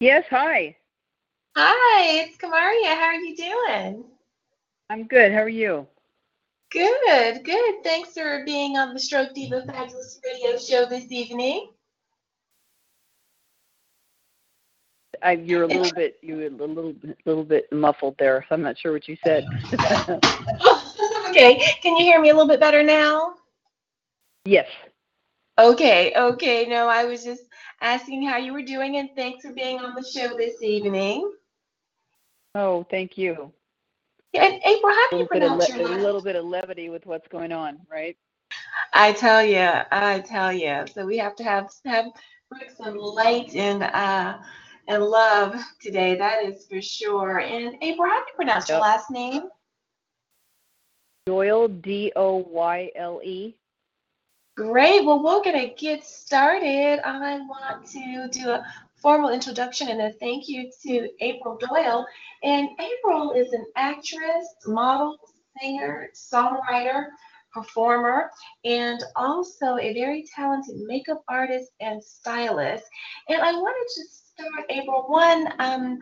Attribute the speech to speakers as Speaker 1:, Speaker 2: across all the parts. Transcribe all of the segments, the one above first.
Speaker 1: Yes, hi.
Speaker 2: Hi, it's Kamaria. How are you doing?
Speaker 1: I'm good. How are you?
Speaker 2: Good, good. Thanks for being on the Stroke Diva Fabulous Radio Show this evening.
Speaker 1: I, you're a little bit you were a little little bit muffled there, so I'm not sure what you said.
Speaker 2: okay, can you hear me a little bit better now?
Speaker 1: yes.
Speaker 2: Okay, okay. No, I was just asking how you were doing, and thanks for being on the show this evening.
Speaker 1: Oh, thank you.
Speaker 2: Yeah, and April, how do you
Speaker 1: little bit of
Speaker 2: pronounce
Speaker 1: le-
Speaker 2: your
Speaker 1: a little bit of levity with what's going on, right?
Speaker 2: I tell you, I tell you. So we have to have have some light and uh and love today. That is for sure. And April, how do you pronounce your last name?
Speaker 1: Doyle D O Y L E.
Speaker 2: Great. Well, we're going to get started. I want to do a formal introduction and a thank you to April Doyle. And April is an actress, model, singer, songwriter, performer, and also a very talented makeup artist and stylist. And I wanted to start, April, one, um,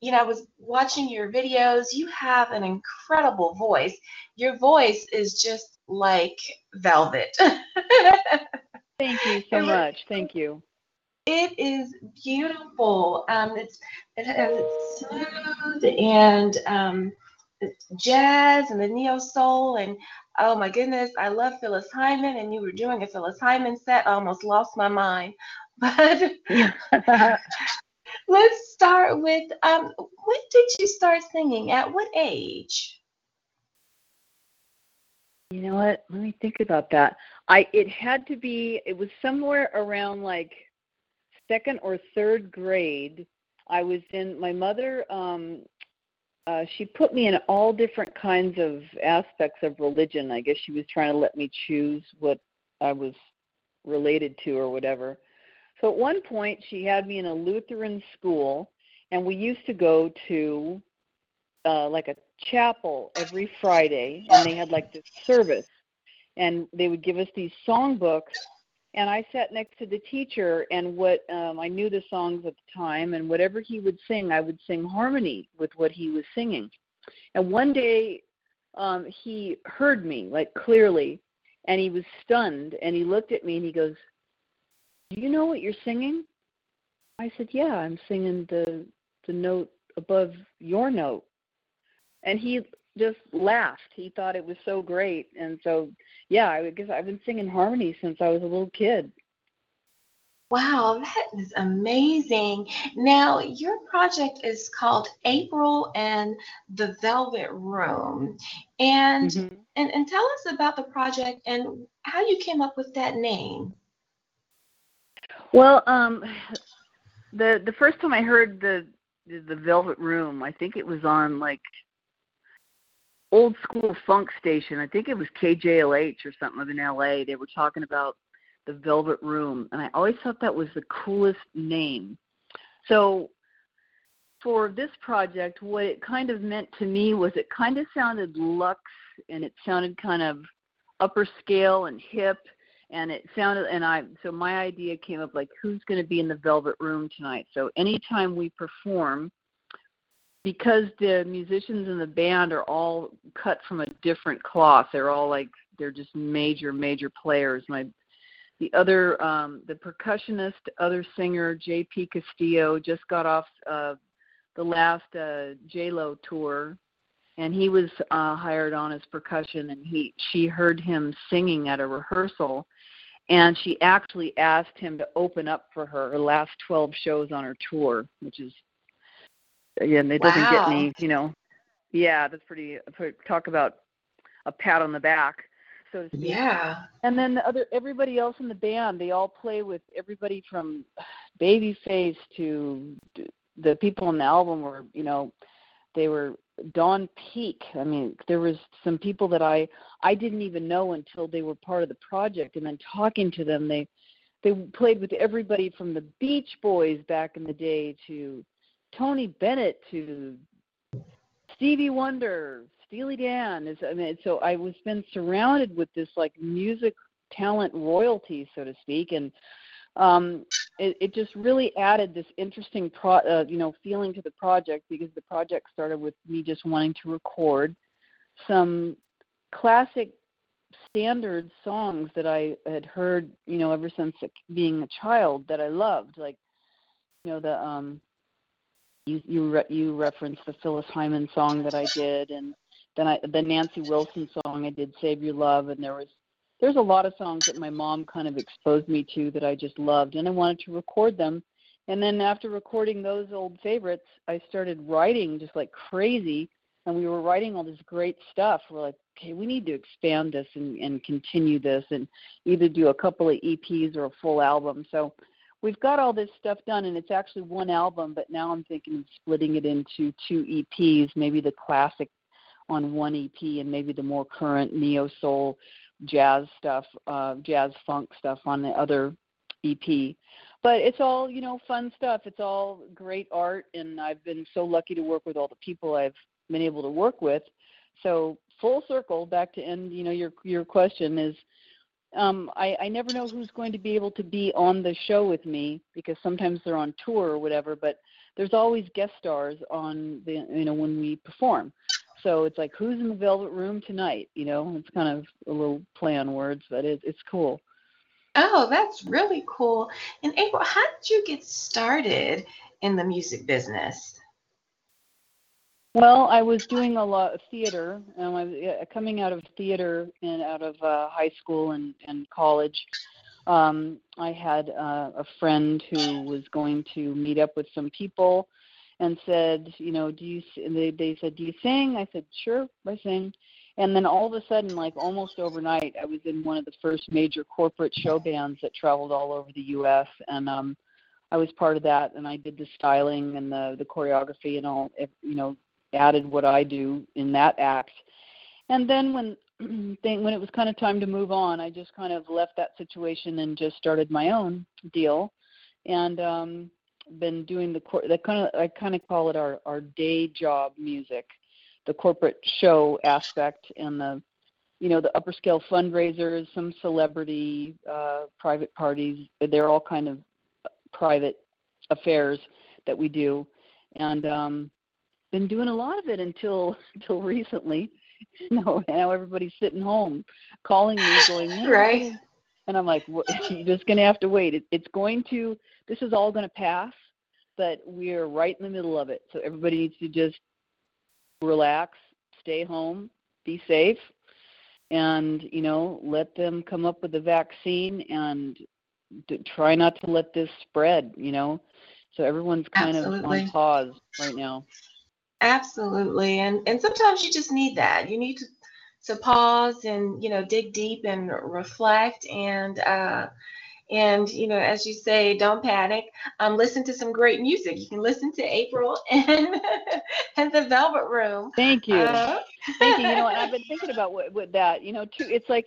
Speaker 2: you know, I was watching your videos. You have an incredible voice. Your voice is just like velvet.
Speaker 1: Thank you so much. Thank you.
Speaker 2: It is beautiful. Um, it's it has it's smooth and um, it's jazz and the neo soul and oh my goodness, I love Phyllis Hyman and you were doing a Phyllis Hyman set. I almost lost my mind. But let's start with um, when did you start singing? At what age?
Speaker 1: You know what? Let me think about that. I it had to be it was somewhere around like second or third grade. I was in my mother um uh she put me in all different kinds of aspects of religion. I guess she was trying to let me choose what I was related to or whatever. So at one point she had me in a Lutheran school and we used to go to uh like a chapel every Friday, and they had like this service, and they would give us these songbooks. And I sat next to the teacher, and what um, I knew the songs at the time, and whatever he would sing, I would sing harmony with what he was singing. And one day, um, he heard me like clearly, and he was stunned, and he looked at me and he goes, "Do you know what you're singing?" I said, "Yeah, I'm singing the the note above your note." and he just laughed. He thought it was so great, and so yeah, I guess I've been singing harmony since I was a little kid.
Speaker 2: Wow, that is amazing. Now, your project is called April and the Velvet Room. And,
Speaker 1: Mhm.
Speaker 2: and and tell us about the project and how you came up with that name.
Speaker 1: Well, um, the the first time I heard the the Velvet Room, I think it was on like old school funk station. I think it was KJLH or something in LA. They were talking about the Velvet Room, and I always thought that was the coolest name. So for this project, what it kind of meant to me was it kind of sounded luxe and it sounded kind of upper scale and hip and it sounded and I so my idea came up like who's going to be in the velvet room tonight. So anytime we perform because the musicians in the band are all cut from a different cloth. They're all like they're just major major players. My the other um the percussionist, other singer JP Castillo just got off uh the last uh J-Lo tour and he was uh hired on as percussion and he she heard him singing at a rehearsal and she actually asked him to open up for her her last 12 shows on her tour which is again it doesn't get
Speaker 2: Wow.
Speaker 1: any you know yeah that's pretty talk about a pat on the back so to speak
Speaker 2: Yeah.
Speaker 1: and then the other everybody else in the band they all play with everybody from babyface to the people on the album were you know they were Dawn Peak. I mean, there was some people that I I didn't even know until they were part of the project, and then talking to them, they they played with everybody from the Beach Boys back in the day to Tony Bennett to Stevie Wonder, Steely Dan. Is I mean, so I was been surrounded with this like music talent royalty, so to speak, and um, it, it just really added this interesting pro, uh, you know feeling to the project because the project started with me just wanting to record some classic standard songs that I had heard you know ever since being a child that I loved like you know the um you you re- you referenced the Phyllis Hyman song that I did and then I the Nancy Wilson song I did Save Your Love and there was there's a lot of songs that my mom kind of exposed me to that I just loved, and I wanted to record them. And then after recording those old favorites, I started writing just like crazy, and we were writing all this great stuff. We're like, okay, we need to expand this and, and continue this, and either do a couple of EPs or a full album. So we've got all this stuff done, and it's actually one album. But now I'm thinking of splitting it into two EPs, maybe the classic on one EP, and maybe the more current neo soul jazz stuff, uh, jazz funk stuff on the other EP. But it's all, you know, fun stuff. It's all great art, and I've been so lucky to work with all the people I've been able to work with. So full circle back to end, you know, your your question is, um, I, I never know who's going to be able to be on the show with me because sometimes they're on tour or whatever. But there's always guest stars on the, you know, when we perform. So it's like who's in the velvet room tonight? You know it's kind of a little play on words but it, it's cool.
Speaker 2: Oh that's really cool. And april how did you get started in the music business
Speaker 1: well i was doing a lot of theater and i was coming out of theater and out of uh, high school and, and college um, i had uh, a friend who was going to meet up with some people and said, you know, do you? They they said, do you sing? I said, sure, I sing. And then all of a sudden, like almost overnight, I was in one of the first major corporate show bands that traveled all over the U.S. and um, I was part of that, and I did the styling and the the choreography and all. You know, added what I do in that act. And then when thing when it was kind of time to move on, I just kind of left that situation and just started my own deal. And um been doing the cor- that kind of I kind of call it our our day job music, the corporate show aspect and the you know the upper scale fundraisers, some celebrity uh, private parties. They're all kind of private affairs that we do, and um, been doing a lot of it until until recently. You know, now everybody's sitting home calling me, going, yeah.
Speaker 2: right.
Speaker 1: And I'm like, you're just going to have to wait. It, it's going to, this is all going to pass, but we're right in the middle of it. So everybody needs to just relax, stay home, be safe, and, you know, let them come up with a vaccine and try not to let this spread, you know. So everyone's kind Absolutely. of on pause right now.
Speaker 2: Absolutely. And and sometimes you just need that. You need to to pause and you know dig deep and reflect and uh, and you know as you say don't panic. Um, listen to some great music. You can listen to april and and the velvet room.
Speaker 1: Thank you. Uh, thank you. You know and i've been thinking about what, what that you know too it's like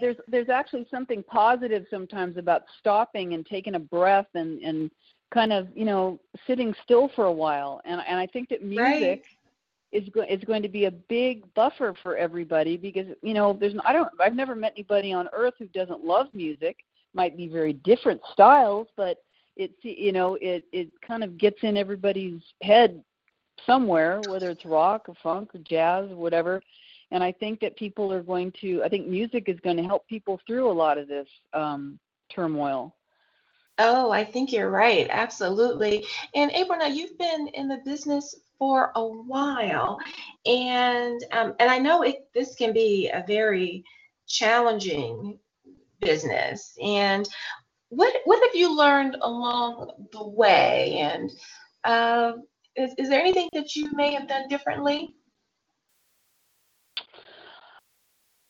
Speaker 1: there's there's actually something positive sometimes about stopping and taking a breath and and kind of you know sitting still for a while and and i think that music right is going is going to be a big buffer for everybody because you know there's I don't I've never met anybody on earth who doesn't love music. Might be very different styles, but it's you know it it kind of gets in everybody's head somewhere, whether it's rock or funk or jazz or whatever. And I think that people are going to I think music is going to help people through a lot of this um, turmoil.
Speaker 2: Oh, I think you're right. Absolutely. And April, now you've been in the business for a while, and um, and I know it, this can be a very challenging business. And what what have you learned along the way? And uh, is is there anything that you may have done differently?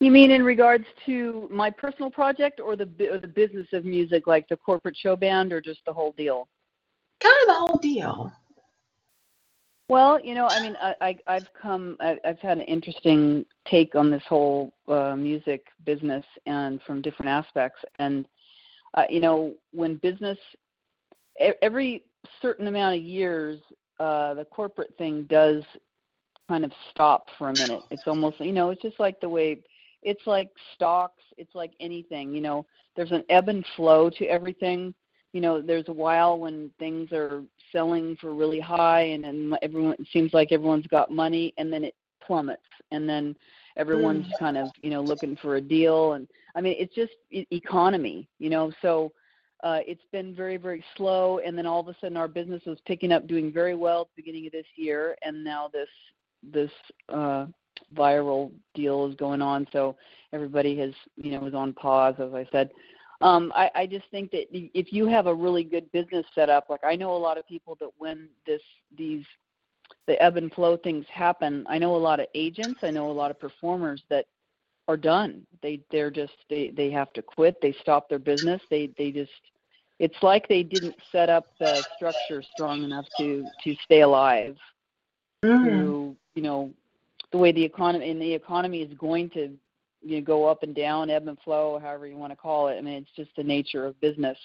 Speaker 1: You mean in regards to my personal project, or the or the business of music, like the corporate show band, or just the whole deal?
Speaker 2: Kind of the whole deal.
Speaker 1: Well, you know, I mean, I, I I've come, I, I've had an interesting take on this whole uh, music business and from different aspects. And uh, you know, when business, every certain amount of years, uh, the corporate thing does kind of stop for a minute. It's almost, you know, it's just like the way, it's like stocks, it's like anything. You know, there's an ebb and flow to everything you know there's a while when things are selling for really high and then everyone it seems like everyone's got money and then it plummets and then everyone's mm. kind of you know looking for a deal and i mean it's just economy you know so uh, it's been very very slow and then all of a sudden our business was picking up doing very well at the beginning of this year and now this this uh viral deal is going on so everybody has you know is on pause as i said um, I, I just think that if you have a really good business set up, like I know a lot of people that when this these the ebb and flow things happen, I know a lot of agents, I know a lot of performers that are done. They they're just they they have to quit. They stop their business. They they just it's like they didn't set up the structure strong enough to to stay alive. Mm. To you know the way the economy and the economy is going to you know, go up and down, ebb and flow, however you want to call it. I mean, it's just the nature of business.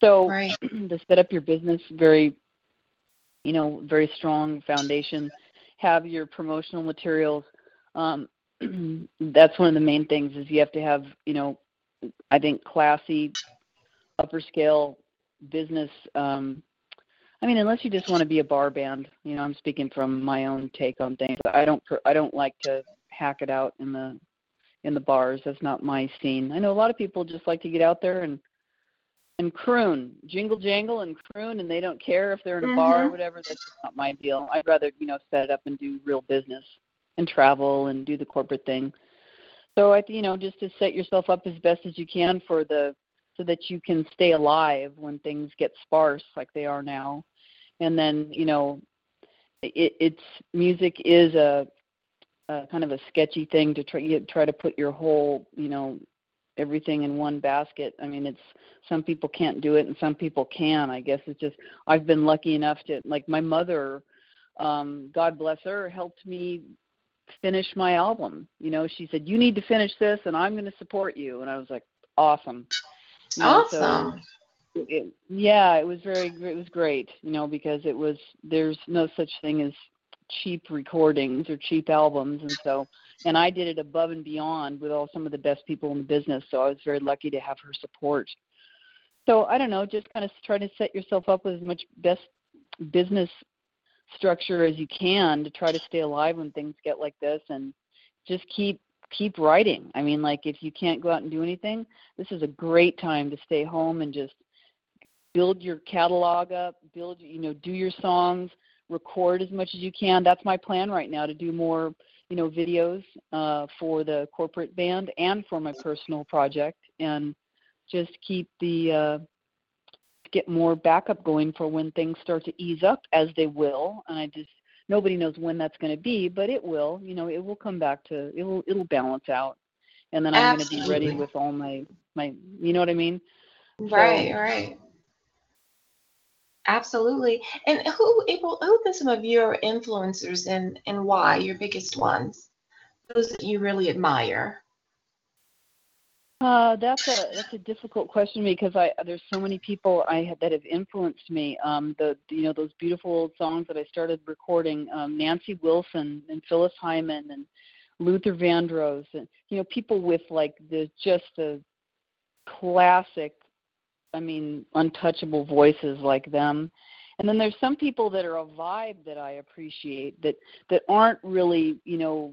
Speaker 1: So
Speaker 2: right.
Speaker 1: to set up your business very, you know, very strong foundation, have your promotional materials. Um, that's one of the main things is you have to have, you know, I think classy, upper scale business. Um, I mean, unless you just want to be a bar band, you know, I'm speaking from my own take on things. I don't, I don't like to hack it out in the in the bars. That's not my scene. I know a lot of people just like to get out there and and croon, jingle jangle and croon, and they don't care if they're in a mm-hmm. bar or mm-hmm. whatever. That's not my deal. I'd rather you know set it up and do real business and travel and do the corporate thing. So I, you know, just to set yourself up as best as you can for the so that you can stay alive when things get sparse like they are now. And then you know, it, it's music is a uh, kind of a sketchy thing to try you try to put your whole you know everything in one basket. I mean, it's some people can't do it and some people can. I guess it's just I've been lucky enough to like my mother, um, God bless her, helped me finish my album. You know, she said you need to finish this and I'm going to support you, and I was like, awesome.
Speaker 2: You know, awesome.
Speaker 1: So it, yeah, it was very it was great. You know, because it was there's no such thing as cheap recordings or cheap albums and so and I did it above and beyond with all some of the best people in the business so I was very lucky to have her support so I don't know just kind of try to set yourself up with as much best business structure as you can to try to stay alive when things get like this and just keep keep writing I mean like if you can't go out and do anything this is a great time to stay home and just build your catalog up build you know do your songs record as much as you can. That's my plan right now to do more, you know, videos uh, for the corporate band and for my personal project, and just keep the uh, get more backup going for when things start to ease up, as they will. And I just nobody knows when that's going to be, but it will. You know, it will come back to it will it'll balance out, and then I'm going to be ready with all my my. You know what I mean?
Speaker 2: Right. So, right. Absolutely. And who April, who have been some of your influencers and and why your biggest ones? Those that you really admire.
Speaker 1: Uh, that's a that's a difficult question because I there's so many people I have, that have influenced me. Um, the you know those beautiful old songs that I started recording, um, Nancy Wilson and Phyllis Hyman and Luther Vandross and you know people with like the just the classic I mean, untouchable voices like them. And then there's some people that are a vibe that I appreciate that that aren't really, you know,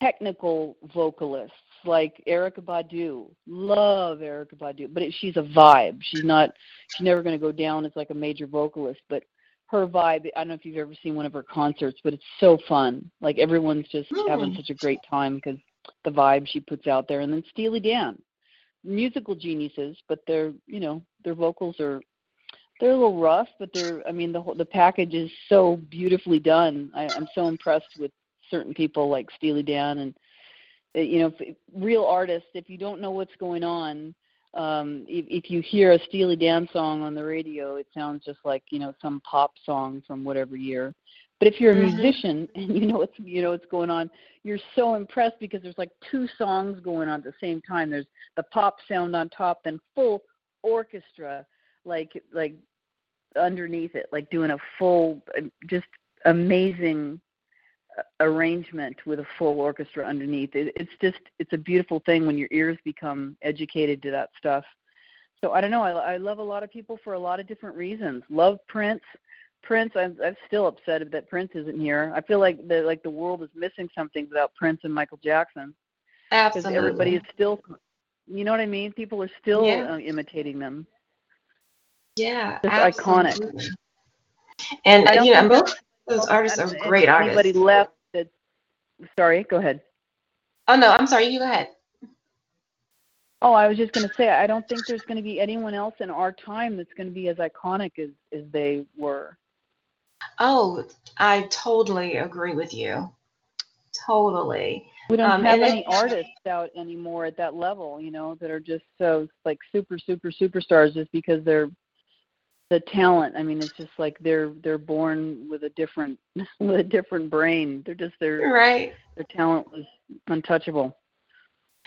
Speaker 1: technical vocalists like Erykah Badu. Love Erykah Badu, but it, she's a vibe. She's not. She's never going to go down as like a major vocalist, but her vibe. I don't know if you've ever seen one of her concerts, but it's so fun. Like everyone's just having such a great time because the vibe she puts out there. And then Steely Dan musical geniuses, but their you know their vocals are they're a little rough, but they're I mean the whole the package is so beautifully done. I, I'm so impressed with certain people like Steely Dan and uh, you know real artists. If you don't know what's going on, um if, if you hear a Steely Dan song on the radio, it sounds just like you know some pop song from whatever year. But if you're a
Speaker 2: Mhm.
Speaker 1: musician and you know what's you know what's going on, you're so impressed because there's like two songs going on at the same time. There's the pop sound on top, then full orchestra, like like underneath it, like doing a full, uh, just amazing uh, arrangement with a full orchestra underneath. It, it's just it's a beautiful thing when your ears become educated to that stuff. So I don't know. I, I love a lot of people for a lot of different reasons. Love Prince. Prince. I'm, I'm still upset that Prince isn't here. I feel like the like the world is missing something without Prince and Michael Jackson because
Speaker 2: Absolutely.
Speaker 1: everybody is still. You know what I mean? People are still
Speaker 2: Yeah.
Speaker 1: uh, imitating them.
Speaker 2: yeah,
Speaker 1: Just iconic.
Speaker 2: And
Speaker 1: I
Speaker 2: you know, both those artists are great
Speaker 1: Anybody
Speaker 2: artists.
Speaker 1: left that? Sorry, go ahead.
Speaker 2: Oh no, I'm sorry. You go ahead.
Speaker 1: Oh, I was just going to say, I don't think there's going to be anyone else in our time that's going to be as iconic as as they were.
Speaker 2: Oh, I totally agree with you. Totally.
Speaker 1: We don't
Speaker 2: Um,
Speaker 1: have any
Speaker 2: it-
Speaker 1: artists out anymore at that level, you know, that are just so like super, super superstars just because they're the talent. I mean, it's just like they're they're born with a different with a different brain. They're just their
Speaker 2: Right.
Speaker 1: their talent was untouchable.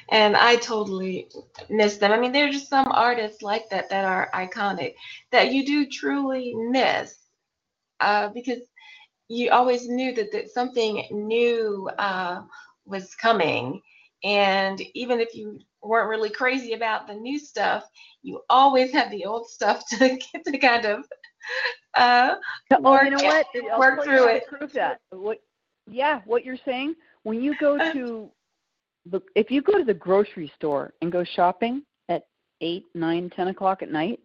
Speaker 2: And I totally miss them. I mean, there's just some artists like that that are iconic that you do truly miss uh, because you always knew that, that something new uh, was coming. And even if you weren't really crazy about the new stuff, you always had the old stuff to get to kind of uh,
Speaker 1: Oh,
Speaker 2: Work
Speaker 1: you know what? I'll
Speaker 2: work through it.
Speaker 1: Prove that. What? Yeah, what you're saying. When you go to the, if you go to the grocery store and go shopping at eight, nine, ten o'clock at night,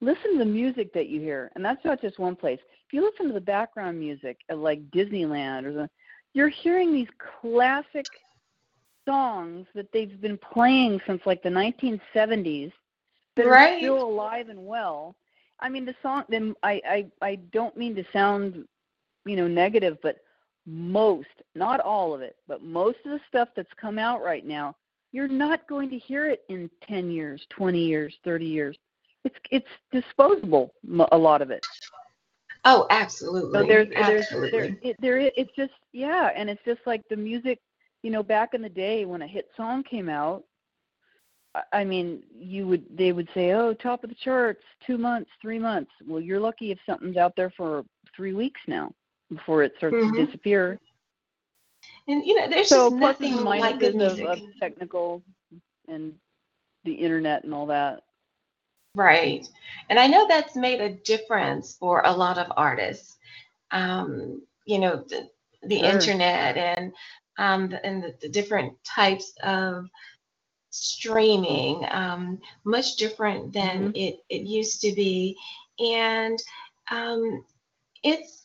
Speaker 1: listen to the music that you hear, and that's not just one place. If you listen to the background music at like Disneyland or the, you're hearing these classic songs that they've been playing since like the 1970s that are still alive and well. I mean, the song. Then I, I, I don't mean to sound, you know, negative, but most, not all of it, but most of the stuff that's come out right now, you're not going to hear it in 10 years, 20 years, 30 years. It's it's disposable, a lot of it.
Speaker 2: oh, absolutely.
Speaker 1: So there's there's there it, there it's just yeah, and it's just like the music, you know, back in the day when a hit song came out. I- mean, you would they would say, "Oh, top of the charts, two months, three months." Well, you're lucky if something's out there for three weeks now before it starts
Speaker 2: Mhm.
Speaker 1: to disappear.
Speaker 2: and you know, there's
Speaker 1: so
Speaker 2: just nothing like good
Speaker 1: of,
Speaker 2: music.
Speaker 1: of technical and the internet and all that.
Speaker 2: Right. And I know that's made a difference for a lot of artists. Um, you know, the, the
Speaker 1: Sure.
Speaker 2: internet and um, the, and the, the different types of streaming, um, much different than it, it used to be. And um, it's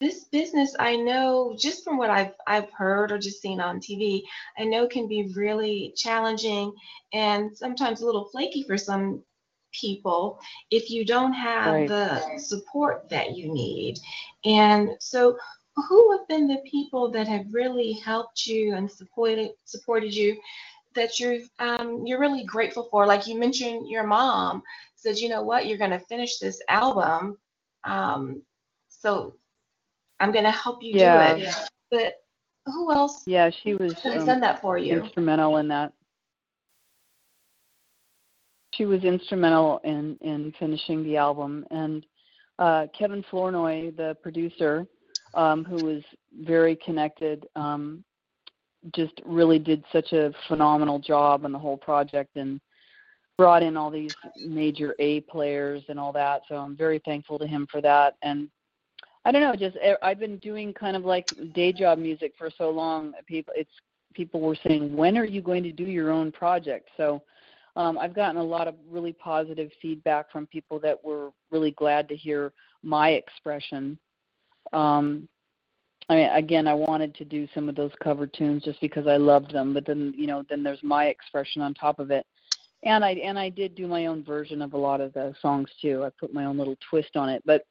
Speaker 2: this business I know just from what I've I've heard or just seen on TV, I know can be really challenging and sometimes a little flaky for some people if you don't have
Speaker 1: Right.
Speaker 2: the support that you need. And so who have been the people that have really helped you and supported supported you that you're um, you're really grateful for? Like you mentioned, your mom said, you know what, you're going to finish this album, um, so I'm going to help you
Speaker 1: Yeah.
Speaker 2: do it. But who else
Speaker 1: Yeah, she was um,
Speaker 2: done that for you?
Speaker 1: instrumental in that. She was instrumental in in finishing the album, and uh, Kevin Flournoy, the producer, um, who was very connected, um, just really did such a phenomenal job on the whole project and brought in all these major A players and all that. So I'm very thankful to him for that. And I don't know, just eh, I've been doing kind of like day job music for so long. People, it's people were saying, when are you going to do your own project? So um, I've gotten a lot of really positive feedback from people that were really glad to hear my expression. Um, I mean, again, I wanted to do some of those cover tunes just because I loved them, but then you know, then there's my expression on top of it. And I and I did do my own version of a lot of the songs too. I put my own little twist on it, but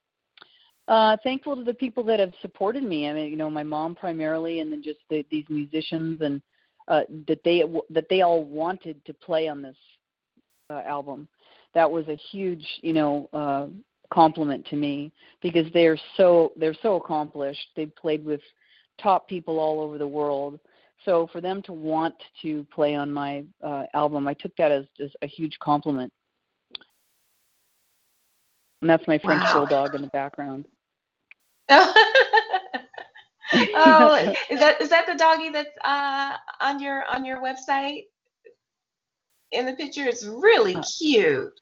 Speaker 1: uh, thankful to the people that have supported me. I mean, you know, my mom primarily, and then just the, these musicians, and uh, that they that they all wanted to play on this uh, album. That was a huge, you know, uh, compliment to me because they're so they're so accomplished. They've played with top people all over the world. So for them to want to play on my uh, album, I took that as just a huge compliment. And that's my French
Speaker 2: Wow.
Speaker 1: bulldog in the background.
Speaker 2: oh, is that is that the doggy that's uh, on your on your website? In the picture, it's really cute.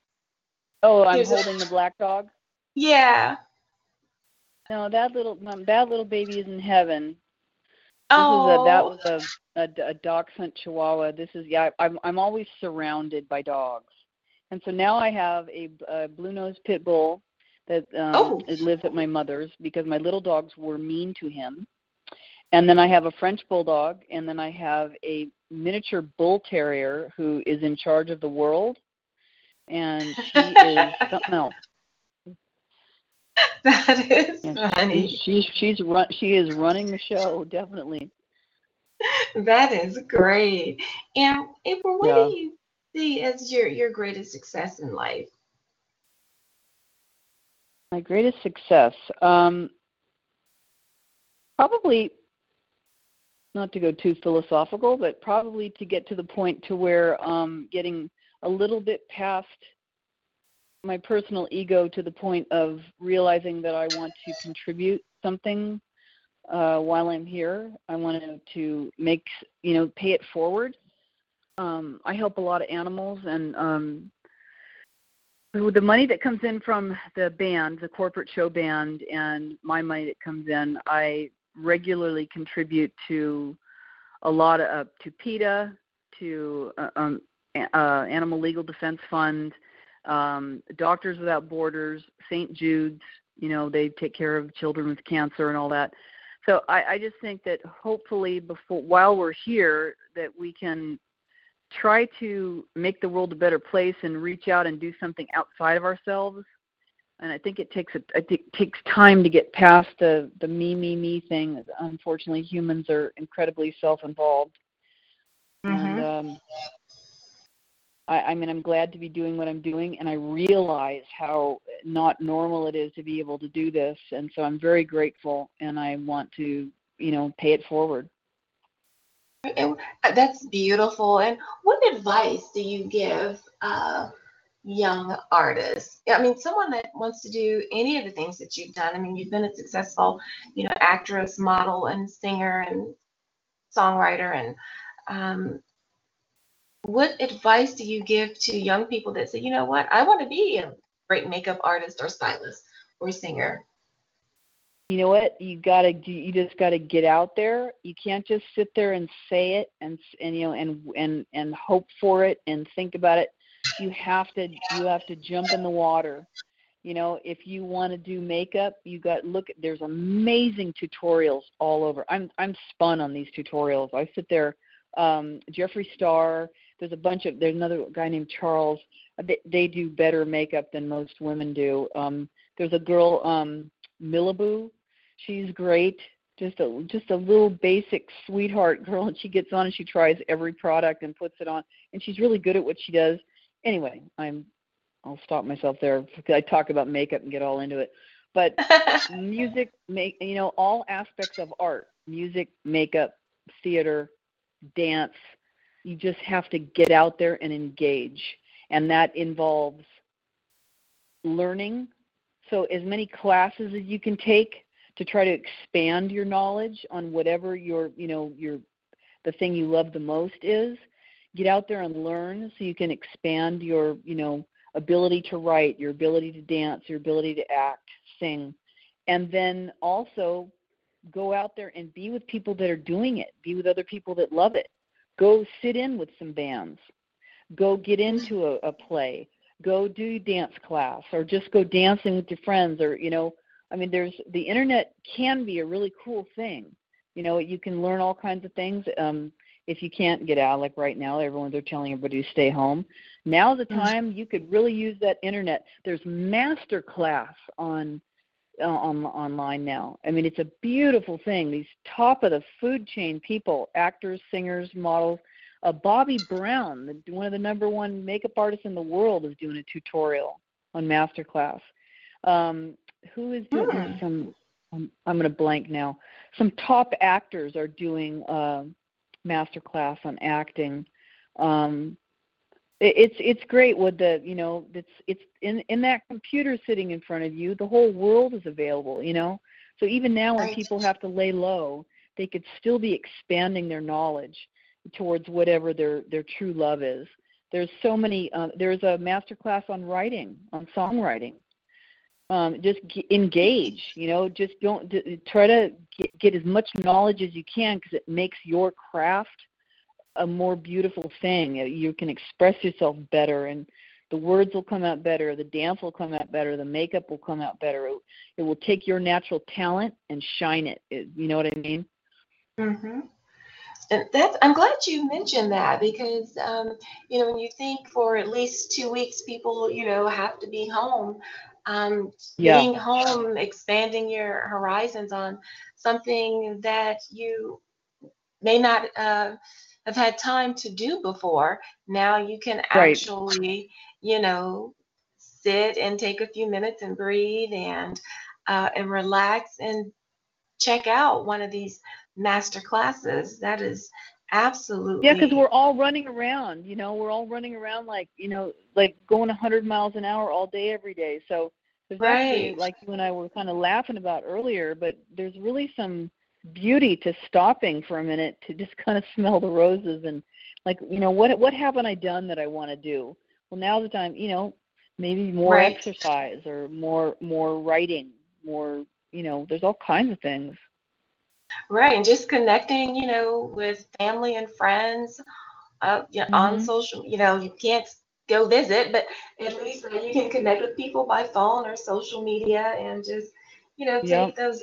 Speaker 1: Oh, I'm
Speaker 2: There's a-
Speaker 1: holding the black dog.
Speaker 2: Yeah.
Speaker 1: No, that little um, that little baby is in heaven. This
Speaker 2: Oh,
Speaker 1: is a, that was a, a, a dachshund chihuahua. This is yeah. I'm I'm always surrounded by dogs, and so now I have a, a blue nose pit bull that um,
Speaker 2: Oh.
Speaker 1: lives at my mother's because my little dogs were mean to him, and then I have a French bulldog, and then I have a miniature bull terrier who is in charge of the world, and she is something else.
Speaker 2: that is
Speaker 1: Yeah,
Speaker 2: funny.
Speaker 1: She's she's she's run she is running the show definitely.
Speaker 2: That is great. And April, what
Speaker 1: Yeah.
Speaker 2: do you see as your your greatest success in life?
Speaker 1: My greatest success, um, probably not to go too philosophical, but probably to get to the point to where um, getting a little bit past my personal ego to the point of realizing that I want to contribute something uh, while I'm here. I want to, to make, you know, pay it forward. Um, I help a lot of animals, and um, with the money that comes in from the band, the corporate show band, and my money that comes in, I regularly contribute to a lot of uh, to PETA, to uh, um, uh, Animal Legal Defense Fund, um, Doctors Without Borders, St. Jude's. You know, they take care of children with cancer and all that. So I, I just think that hopefully, before while we're here, that we can try to make the world a better place and reach out and do something outside of ourselves. And I think it takes a, it takes time to get past the the me me me thing. Unfortunately, humans are incredibly self-involved. And um, I, I mean, I'm glad to be doing what I'm doing, and I realize how not normal it is to be able to do this. And so I'm very grateful, and I want to, you know, pay it forward.
Speaker 2: And that's beautiful. And what advice do you give uh, young artists? I mean, someone that wants to do any of the things that you've done. I mean, you've been a successful, you know, actress, model, and singer, and songwriter. And um, what advice do you give to young people that say, you know what, I want to be a great makeup artist or stylist or singer?
Speaker 1: you know what you gotta you just gotta get out there you can't just sit there and say it and and you know and and and hope for it and think about it you have to you have to jump in the water you know if you want to do makeup you got look there's amazing tutorials all over i'm i'm spun on these tutorials i sit there um jeffree star there's a bunch of there's another guy named charles they, they do better makeup than most women do um there's a girl um Millaboo. She's great. Just a just a little basic sweetheart girl, and she gets on and she tries every product and puts it on, and she's really good at what she does. Anyway, I'm I'll stop myself there because I talk about makeup and get all into it. But music, make you know all aspects of art, music, makeup, theater, dance. You just have to get out there and engage, and that involves learning so as many classes as you can take to try to expand your knowledge on whatever your you know your the thing you love the most is get out there and learn so you can expand your you know ability to write your ability to dance your ability to act sing. And then also go out there and be with people that are doing it. Be with other people that love it. Go sit in with some bands. Go get into a, a play. Go do dance class or just go dancing with your friends or you know i mean there's the internet can be a really cool thing. You know you can learn all kinds of things. Um if you can't get out like right now everyone they're telling everybody to stay home now's the
Speaker 2: Mhm.
Speaker 1: time you could really use that internet there's master class on uh, on online now i mean it's a beautiful thing these top of the food chain people actors singers models uh, Bobbi Brown, the, one of the number one makeup artists in the world, is doing a tutorial on masterclass. Um, who is doing
Speaker 2: Hmm.
Speaker 1: some? I'm, I'm going to blank now. Some top actors are doing uh, masterclass on acting. Um, it, it's it's great with the you know it's it's in in that computer sitting in front of you. The whole world is available. You know, so even now when people have to lay low, they could still be expanding their knowledge towards whatever their their true love is. There's so many. Uh, there's a master class on writing, on songwriting. Um, just g- engage. You know, just don't d- try to get, get as much knowledge as you can because it makes your craft a more beautiful thing. You can express yourself better, and the words will come out better. The dance will come out better. The makeup will come out better. It, it will take your natural talent and shine it. it you know what I mean?
Speaker 2: Mm-hmm. And that's I'm glad you mentioned that because um, you know when you think for at least two weeks people you know have to be home, um,
Speaker 1: Yeah.
Speaker 2: being home, expanding your horizons on something that you may not uh, have had time to do before. Now you can
Speaker 1: Right.
Speaker 2: actually you know sit and take a few minutes and breathe and uh, and relax and check out one of these master classes. That is absolutely
Speaker 1: Yeah, because we're all running around. You know, we're all running around like you know, like going 100 miles an hour all day every day. So there's actually, like you and I were kind of laughing about earlier, but there's really some beauty to stopping for a minute to just kind of smell the roses and like you know what what haven't I done that I want to do? Well, now's the time. You know, maybe more
Speaker 2: Right.
Speaker 1: exercise or more more writing, more you know. There's all kinds of things.
Speaker 2: Right, and just connecting, you know, with family and friends, uh, you know, on
Speaker 1: Mhm.
Speaker 2: social. You know, you can't go visit, but at least you can connect with people by phone or social media, and just, you know, take
Speaker 1: Yep.
Speaker 2: those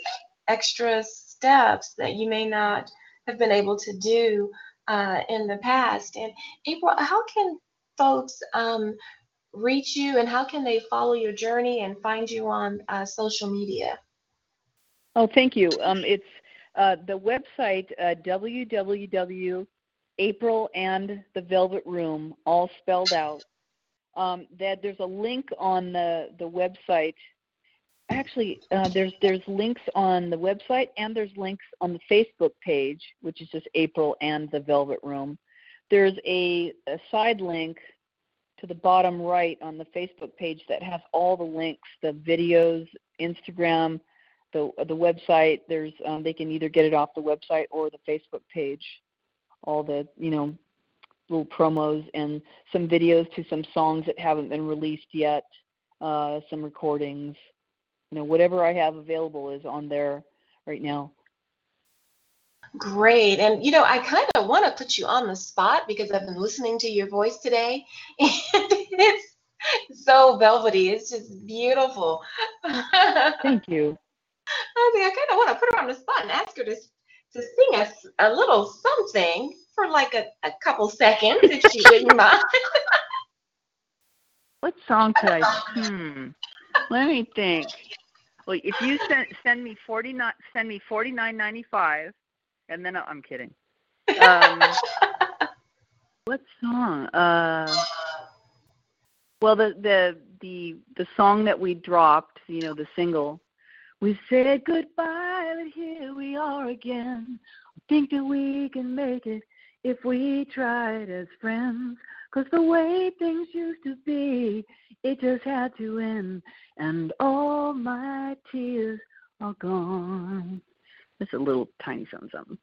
Speaker 2: extra steps that you may not have been able to do uh, in the past. And April, how can folks um, reach you, and how can they follow your journey and find you on uh, social media?
Speaker 1: Oh, thank you. Um, it's uh, the website uh, and the Velvet Room, all spelled out. Um, that there's a link on the the website. Actually, uh, there's there's links on the website and there's links on the Facebook page, which is just April and the Velvet Room. There's a, a side link to the bottom right on the Facebook page that has all the links, the videos, Instagram, the the website. There's um, they can either get it off the website or the Facebook page. All the you know little promos and some videos to some songs that haven't been released yet. Uh, some recordings. You know whatever I have available is on there right now.
Speaker 2: Great. And you know, I kind of want to put you on the spot because I've been listening to your voice today and it's so velvety. It's just beautiful.
Speaker 1: Thank you.
Speaker 2: Think I kind of want to put her on the spot and ask her to to sing us a little something for like a, a couple seconds if she wouldn't mind.
Speaker 1: What song could I? Hmm. Let me think. Well, if you send send me forty nine, send me forty nine ninety five, and then I- I'm kidding. Um, what song? Uh, well, the the the the song that we dropped, you know, the single. We said goodbye, but here we are again. Think that we can make it if we tried as friends. Cause the way things used to be, it just had to end. And all my tears are gone. Just a little tiny something something.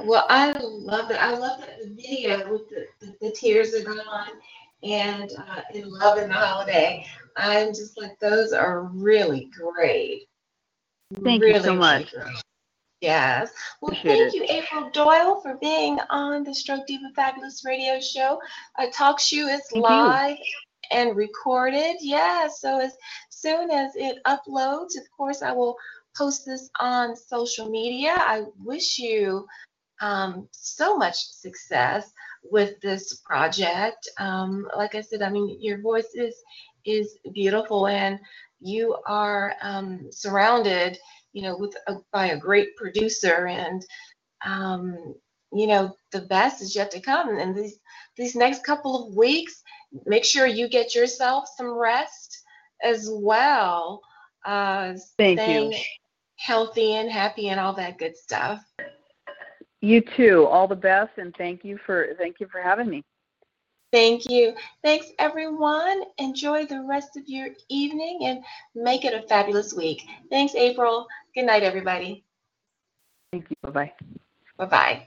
Speaker 2: Well, I love that. I love that the video with the, the, the tears are gone and uh, in love the holiday. I'm just like those are really great.
Speaker 1: Thank you so much.
Speaker 2: Yes. Well,
Speaker 1: Appreciate
Speaker 2: thank you, April Doyle, for being on the Stroke Diva Fabulous Radio Show. A talk show is
Speaker 1: you.
Speaker 2: live and recorded. Yeah. So as soon as it uploads, of course, I will post this on social media. I wish you um, so much success with this project. Um, like I said, I mean, your voice is is beautiful, and you are um, surrounded, you know, with a, by a great producer, and um, you know, the best is yet to come. And these these next couple of weeks, make sure you get yourself some rest as well. Uh,
Speaker 1: Thank you.
Speaker 2: Healthy and happy and all that good stuff.
Speaker 1: You too. All the best, and thank you for thank you for having me.
Speaker 2: Thank you. Thanks, everyone. Enjoy the rest of your evening and make it a fabulous week. Thanks, April. Good night, everybody.
Speaker 1: Thank you. Bye bye.
Speaker 2: Bye bye.